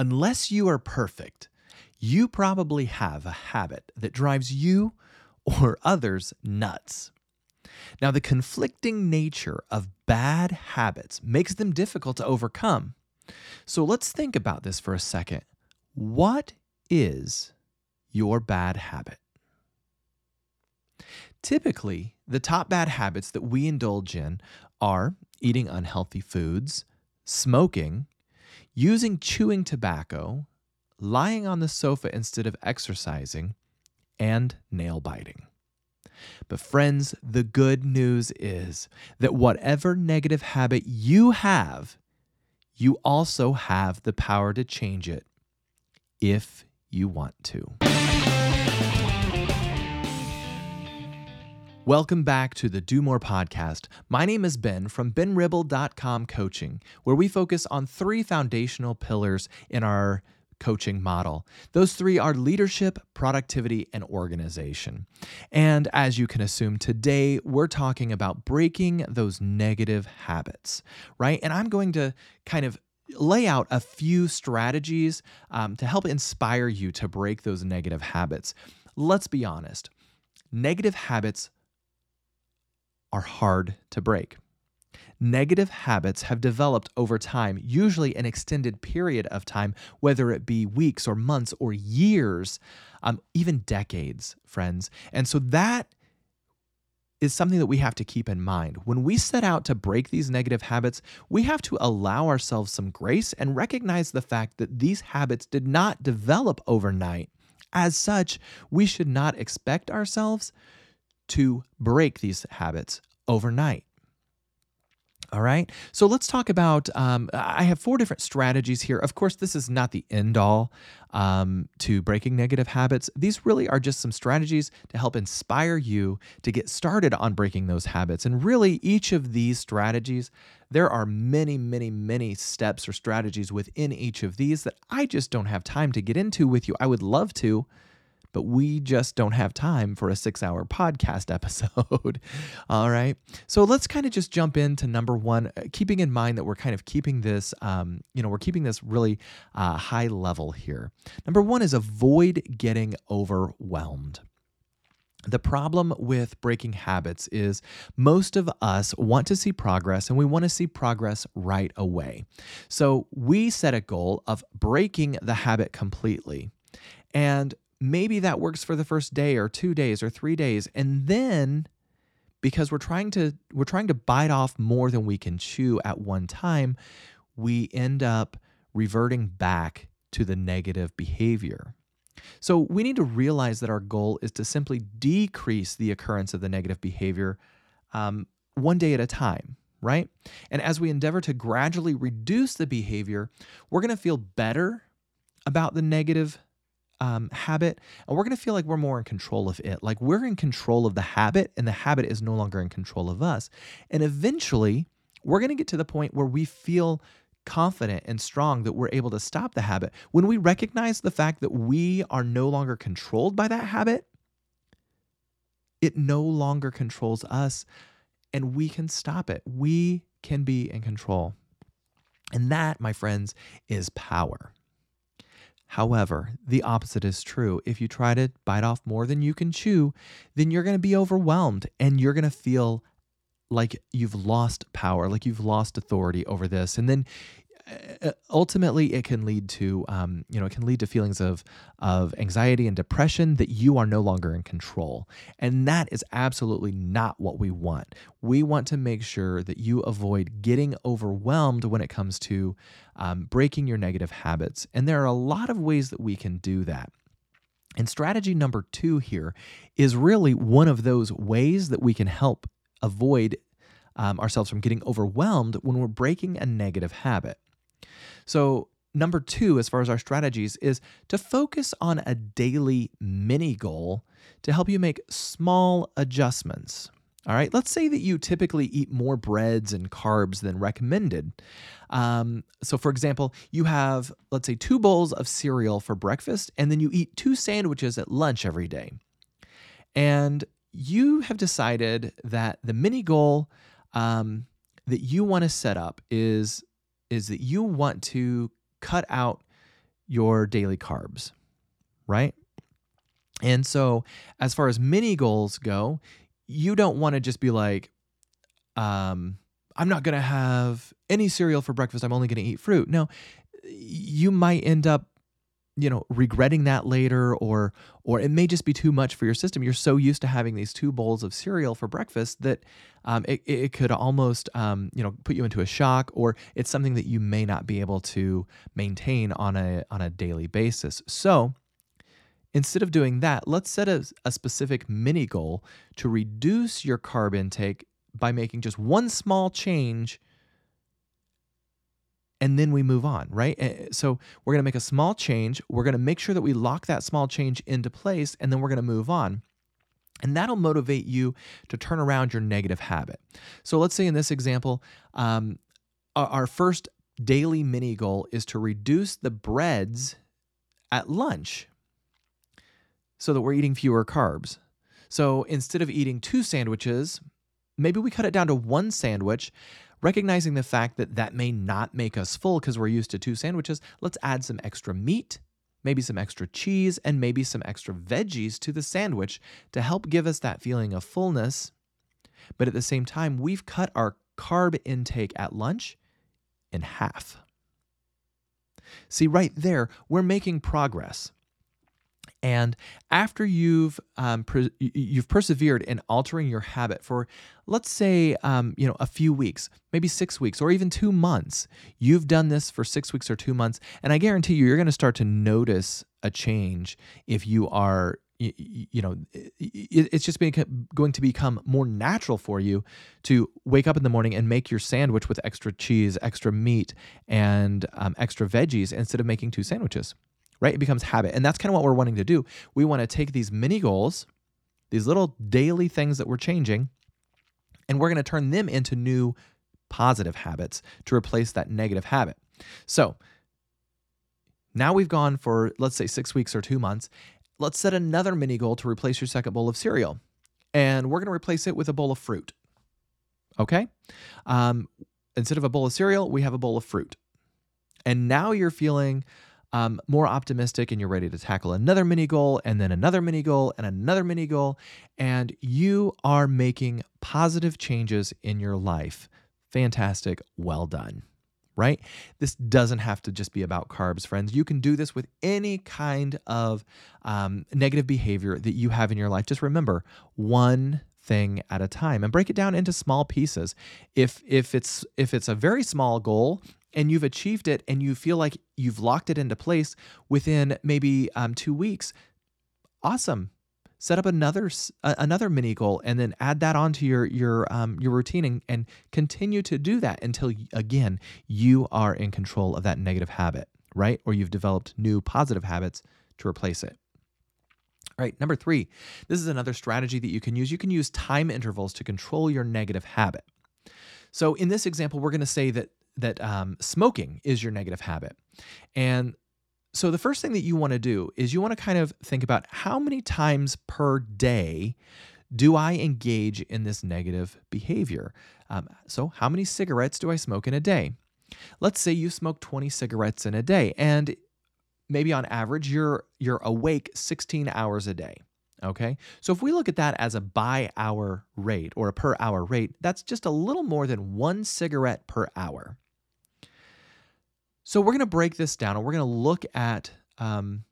Unless you are perfect, you probably have a habit that drives you or others nuts. Now, the conflicting nature of bad habits makes them difficult to overcome. So let's think about this for a second. What is your bad habit? Typically, the top bad habits that we indulge in are eating unhealthy foods, smoking, using chewing tobacco, lying on the sofa instead of exercising, and nail biting. But, friends, the good news is that whatever negative habit you have, you also have the power to change it if you want to. Welcome back to the Do More podcast. My name is Ben from benribble.com coaching, where we focus on three foundational pillars in our coaching model. Those three are leadership, productivity, and organization. And as you can assume, today we're talking about breaking those negative habits, right? And I'm going to kind of lay out a few strategies um, to help inspire you to break those negative habits. Let's be honest, negative habits are hard to break. Negative habits have developed over time, usually an extended period of time, whether it be weeks or months or years, um, even decades, friends. And so that is something that we have to keep in mind. When we set out to break these negative habits, we have to allow ourselves some grace and recognize the fact that these habits did not develop overnight. As such, we should not expect ourselves to break these habits overnight. All right. So let's talk about. Um, I have four different strategies here. Of course, this is not the end all um, to breaking negative habits. These really are just some strategies to help inspire you to get started on breaking those habits. And really, each of these strategies, there are many, many, many steps or strategies within each of these that I just don't have time to get into with you. I would love to but we just don't have time for a six hour podcast episode. All right. So let's kind of just jump into number one, uh, keeping in mind that we're kind of keeping this, um, you know, we're keeping this really uh, high level here. Number one is avoid getting overwhelmed. The problem with breaking habits is most of us want to see progress and we want to see progress right away. So we set a goal of breaking the habit completely. And maybe that works for the first day or two days or three days. And then because we're trying to we're trying to bite off more than we can chew at one time we end up reverting back to the negative behavior. So we need to realize that our goal is to simply decrease the occurrence of the negative behavior um, one day at a time right? And as we endeavor to gradually reduce the behavior we're going to feel better about the negative um, habit, and we're going to feel like we're more in control of it. Like we're in control of the habit, and the habit is no longer in control of us. And eventually, we're going to get to the point where we feel confident and strong that we're able to stop the habit. When we recognize the fact that we are no longer controlled by that habit, it no longer controls us, and we can stop it. We can be in control. And that, my friends, is power. However, the opposite is true. If you try to bite off more than you can chew, then you're going to be overwhelmed and you're going to feel like you've lost power, like you've lost authority over this. And then ultimately it can lead to um, you know it can lead to feelings of of anxiety and depression that you are no longer in control. And that is absolutely not what we want. We want to make sure that you avoid getting overwhelmed when it comes to um, breaking your negative habits. And there are a lot of ways that we can do that. And strategy number two here is really one of those ways that we can help avoid um, ourselves from getting overwhelmed when we're breaking a negative habit. So, number two, as far as our strategies, is to focus on a daily mini goal to help you make small adjustments. All right, let's say that you typically eat more breads and carbs than recommended. Um, so, for example, you have, let's say, two bowls of cereal for breakfast, and then you eat two sandwiches at lunch every day. And you have decided that the mini goal um, that you want to set up is is that you want to cut out your daily carbs, right? And so, as far as mini goals go, you don't want to just be like, um, I'm not going to have any cereal for breakfast. I'm only going to eat fruit. No, you might end up you know regretting that later or or it may just be too much for your system. You're so used to having these two bowls of cereal for breakfast that um, it, it could almost um, you know put you into a shock or it's something that you may not be able to maintain on a on a daily basis. So instead of doing that let's set a, a specific mini goal to reduce your carb intake by making just one small change and then we move on, right? Eh, so we're going to make a small change. We're going to make sure that we lock that small change into place, and then we're going to move on. And that'll motivate you to turn around your negative habit. So let's say in this example, um, our first daily mini goal is to reduce the breads at lunch so that we're eating fewer carbs. So instead of eating two sandwiches, maybe we cut it down to one sandwich Recognizing the fact that that may not make us full because we're used to two sandwiches, let's add some extra meat, maybe some extra cheese, and maybe some extra veggies to the sandwich to help give us that feeling of fullness. But at the same time, we've cut our carb intake at lunch in half. See, right there, we're making progress. And after you've um, per- you've persevered in altering your habit for, let's say, um, you know, a few weeks, maybe six weeks, or even two months, you've done this for six weeks or two months, and I guarantee you, you're going to start to notice a change if you are you, you, know it's just going to become more natural for you to wake up in the morning and make your sandwich with extra cheese extra meat and um, extra veggies instead of making two sandwiches right? It becomes habit. And that's kind of what we're wanting to do. We want to take these mini goals, these little daily things that we're changing, and we're going to turn them into new positive habits to replace that negative habit. So now we've gone for, let's say, six weeks or two months. Let's set another mini goal to replace your second bowl of cereal. And we're going to replace it with a bowl of fruit. Okay? Um, instead of a bowl of cereal, we have a bowl of fruit. And now you're feeling um, more optimistic and you're ready to tackle another mini goal and then another mini goal and another mini goal. And you are making positive changes in your life. Fantastic. Well done. Right? This doesn't have to just be about carbs, friends. You can do this with any kind of um, negative behavior that you have in your life. Just remember one thing at a time and break it down into small pieces. If if it's if it's a very small goal and you've achieved it and you feel like you've locked it into place within maybe um, two weeks, awesome. Set up another uh, another mini goal and then add that onto your your um, your routine and, and continue to do that until again you are in control of that negative habit, right? Or you've developed new positive habits to replace it. All right, number three, this is another strategy that you can use. You can use time intervals to control your negative habit. So in this example, we're going to say that that um, smoking is your negative habit. And so the first thing that you want to do is you want to kind of think about how many times per day do I engage in this negative behavior? Um, so, how many cigarettes do I smoke in a day? Let's say you smoke 20 cigarettes in a day, and maybe on average you're you're awake 16 hours a day. Okay. So if we look at that as a by hour rate or a per hour rate, that's just a little more than one cigarette per hour. So we're going to break this down and we're going to look at, um,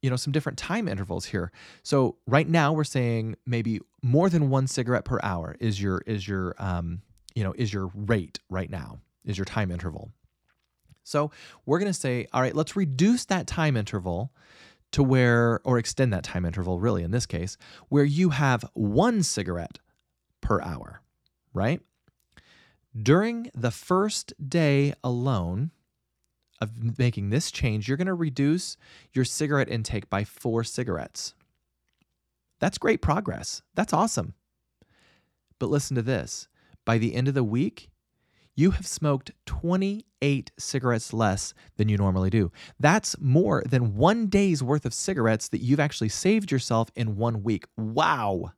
you know, some different time intervals here. So right now we're saying maybe more than one cigarette per hour is your is your um, you know is your rate right now is your time interval. So we're going to say, all right, let's reduce that time interval to where, or extend that time interval, really, in this case, where you have one cigarette per hour, right? During the first day alone of making this change, you're going to reduce your cigarette intake by four cigarettes. That's great progress. That's awesome. But listen to this by the end of the week, you have smoked 28 cigarettes less than you normally do. That's more than one day's worth of cigarettes that you've actually saved yourself in one week. Wow.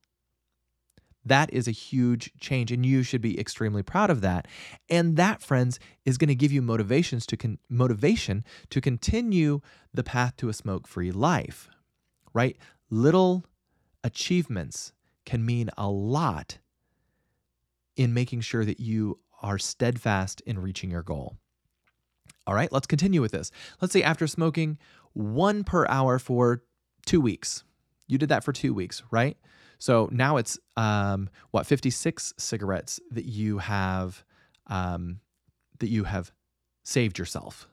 That is a huge change, and you should be extremely proud of that. And that, friends, is going to give you motivations to con- motivation to continue the path to a smoke-free life. Right? Little achievements can mean a lot in making sure that you are steadfast in reaching your goal. All right, let's continue with this. Let's say after smoking one per hour for two weeks, you did that for two weeks, right? So now it's um, what 56 cigarettes that you have um, that you have saved yourself.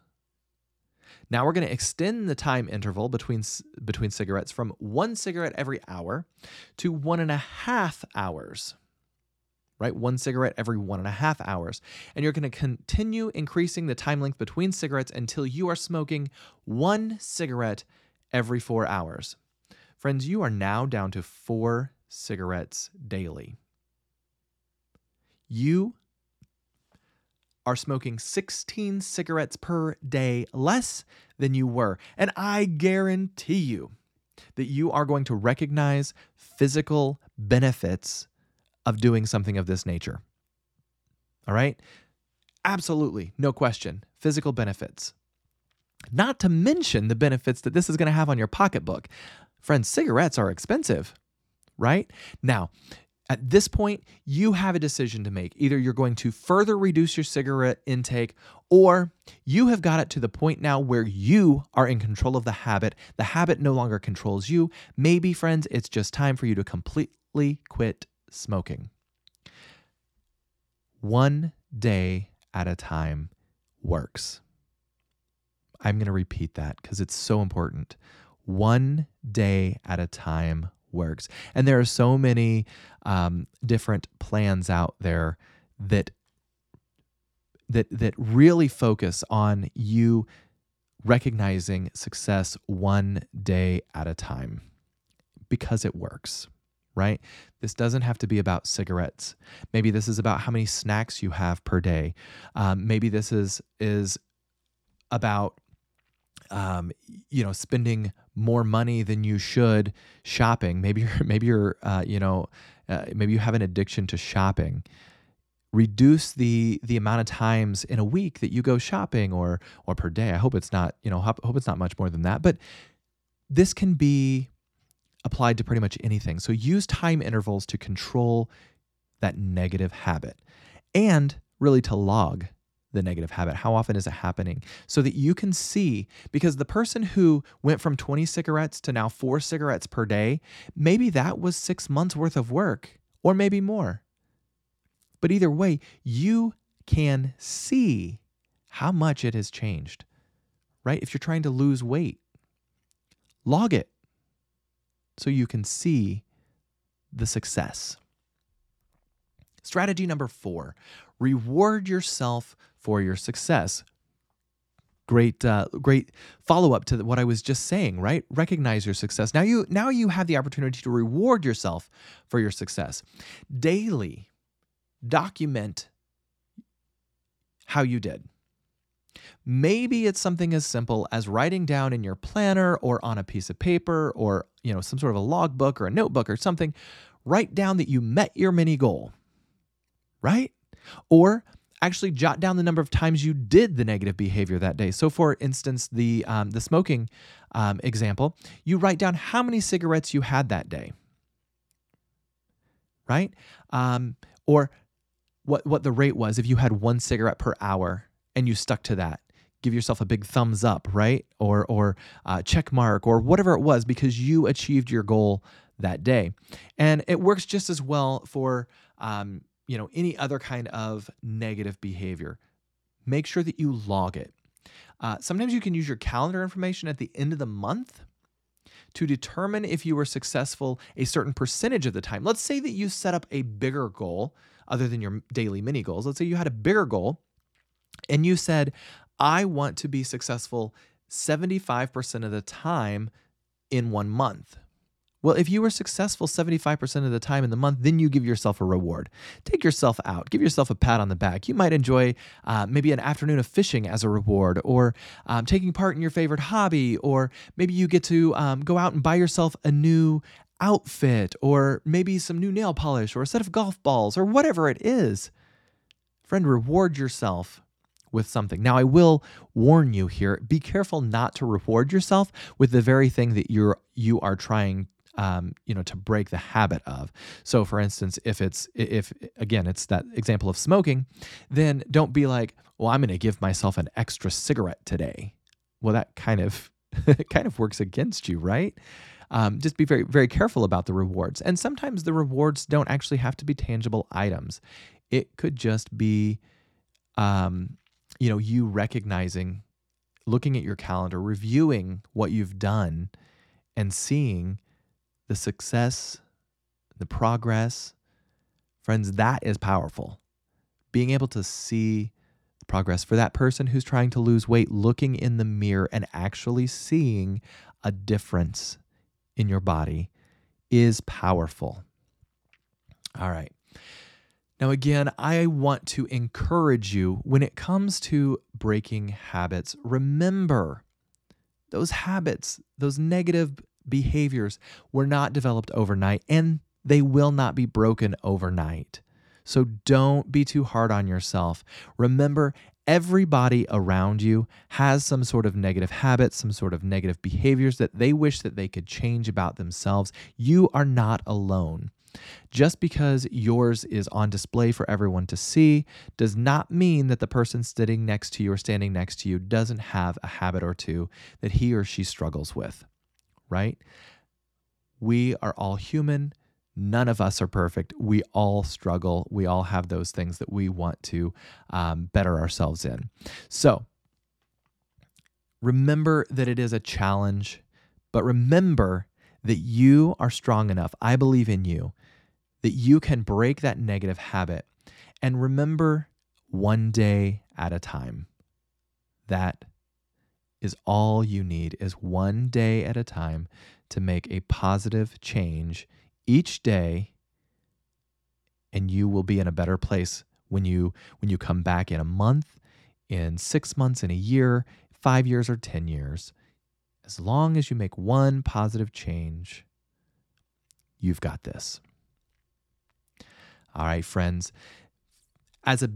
Now we're going to extend the time interval between between cigarettes from one cigarette every hour to one and a half hours. Right, one cigarette every one and a half hours, and you're going to continue increasing the time length between cigarettes until you are smoking one cigarette every four hours. Friends, you are now down to four cigarettes daily. You are smoking 16 cigarettes per day less than you were. And I guarantee you that you are going to recognize physical benefits of doing something of this nature. All right? Absolutely, no question. Physical benefits. Not to mention the benefits that this is going to have on your pocketbook. Friends, cigarettes are expensive right? Now, at this point, you have a decision to make. Either you're going to further reduce your cigarette intake, or you have got it to the point now where you are in control of the habit. The habit no longer controls you. Maybe, friends, it's just time for you to completely quit smoking. One day at a time works. I'm going to repeat that because it's so important. One day at a time works. And there are so many um, different plans out there that that that really focus on you recognizing success one day at a time because it works right? This doesn't have to be about cigarettes. Maybe this is about how many snacks you have per day. Um, maybe this is is about um, you know, spending more money than you should shopping. Maybe you're, maybe you're, uh, you know, uh, maybe you have an addiction to shopping. Reduce the the amount of times in a week that you go shopping, or or per day. I hope it's not, you know, hope, hope it's not much more than that. But this can be applied to pretty much anything. So use time intervals to control that negative habit, and really to log the negative habit? How often is it happening? So that you can see, because the person who went from 20 cigarettes to now four cigarettes per day, maybe that was six months worth of work, or maybe more. But either way, you can see how much it has changed, right? If you're trying to lose weight, log it so you can see the success. Strategy number four reward yourself for your success. Great, uh, great follow up to what I was just saying. Right, recognize your success. Now you now you have the opportunity to reward yourself for your success. Daily, document how you did. Maybe it's something as simple as writing down in your planner or on a piece of paper or you know some sort of a logbook or a notebook or something. Write down that you met your mini goal. Right? Or actually jot down the number of times you did the negative behavior that day. So, for instance, the um, the smoking um, example, you write down how many cigarettes you had that day, right? Um, or what what the rate was if you had one cigarette per hour and you stuck to that. Give yourself a big thumbs up, right? Or or uh, check mark or whatever it was because you achieved your goal that day, and it works just as well for um, you know, any other kind of negative behavior, make sure that you log it. Uh, sometimes you can use your calendar information at the end of the month to determine if you were successful a certain percentage of the time. Let's say that you set up a bigger goal other than your daily mini goals. Let's say you had a bigger goal and you said, I want to be successful 75% of the time in one month. Well, if you were successful 75% of the time in the month, then you give yourself a reward. Take yourself out, give yourself a pat on the back. You might enjoy uh, maybe an afternoon of fishing as a reward, or um, taking part in your favorite hobby, or maybe you get to um, go out and buy yourself a new outfit or maybe some new nail polish or a set of golf balls or whatever it is. Friend, reward yourself with something. Now, I will warn you here be careful not to reward yourself with the very thing that you're you are trying um, you know to break the habit of. So for instance if it's if again it's that example of smoking then don't be like well i'm going to give myself an extra cigarette today. Well that kind of kind of works against you right? Um, just be very very careful about the rewards. And sometimes the rewards don't actually have to be tangible items. It could just be um, you know you recognizing looking at your calendar reviewing what you've done and seeing the success the progress friends that is powerful being able to see progress for that person who's trying to lose weight looking in the mirror and actually seeing a difference in your body is powerful. All right. Now, again, I want to encourage you when it comes to breaking habits, remember those habits, those negative behaviors were not developed overnight and they will not be broken overnight. So don't be too hard on yourself. Remember, everybody around you has some sort of negative habits, some sort of negative behaviors that they wish that they could change about themselves. You are not alone. Just because yours is on display for everyone to see does not mean that the person sitting next to you or standing next to you doesn't have a habit or two that he or she struggles with, right? We are all human. None of us are perfect. We all struggle. We all have those things that we want to um, better ourselves in. So remember that it is a challenge, but remember that you are strong enough. I believe in you, that you can break that negative habit. And remember one day at a time. That is all you need is one day at a time to make a positive change each day and you will be in a better place when you when you come back in a month in 6 months in a year 5 years or 10 years. As long as you make one positive change you've got this. All right friends. As a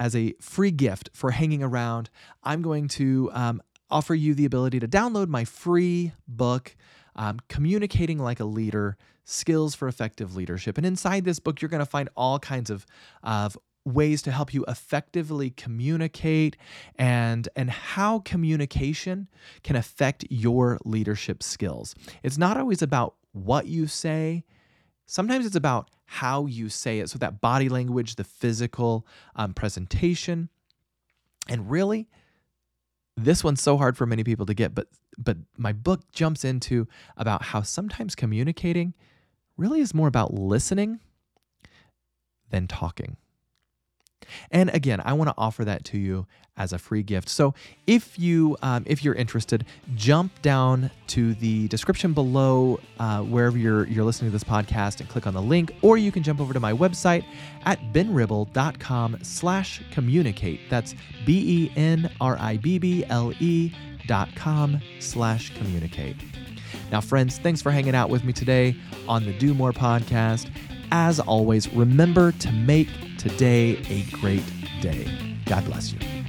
as a free gift for hanging around i'm going to um, offer you the ability to download my free book um, communicating like a leader skills for effective leadership. And inside this book, you're going to find all kinds of, of ways to help you effectively communicate and and how communication can affect your leadership skills. It's not always about what you say. Sometimes it's about how you say it. So that body language, the physical um, presentation, and really, this one's so hard for many people to get. But but my book jumps into about how sometimes communicating really is more about listening than talking. And again, I want to offer that to you as a free gift. So if you um, if you're interested, jump down to the description below uh, wherever you're you're listening to this podcast and click on the link, or you can jump over to my website at benribble.com slash communicate. That's B E N R I B B L E dot com slash communicate. Now, friends, thanks for hanging out with me today on the Do More podcast. As always, remember to make today a great day. God bless you.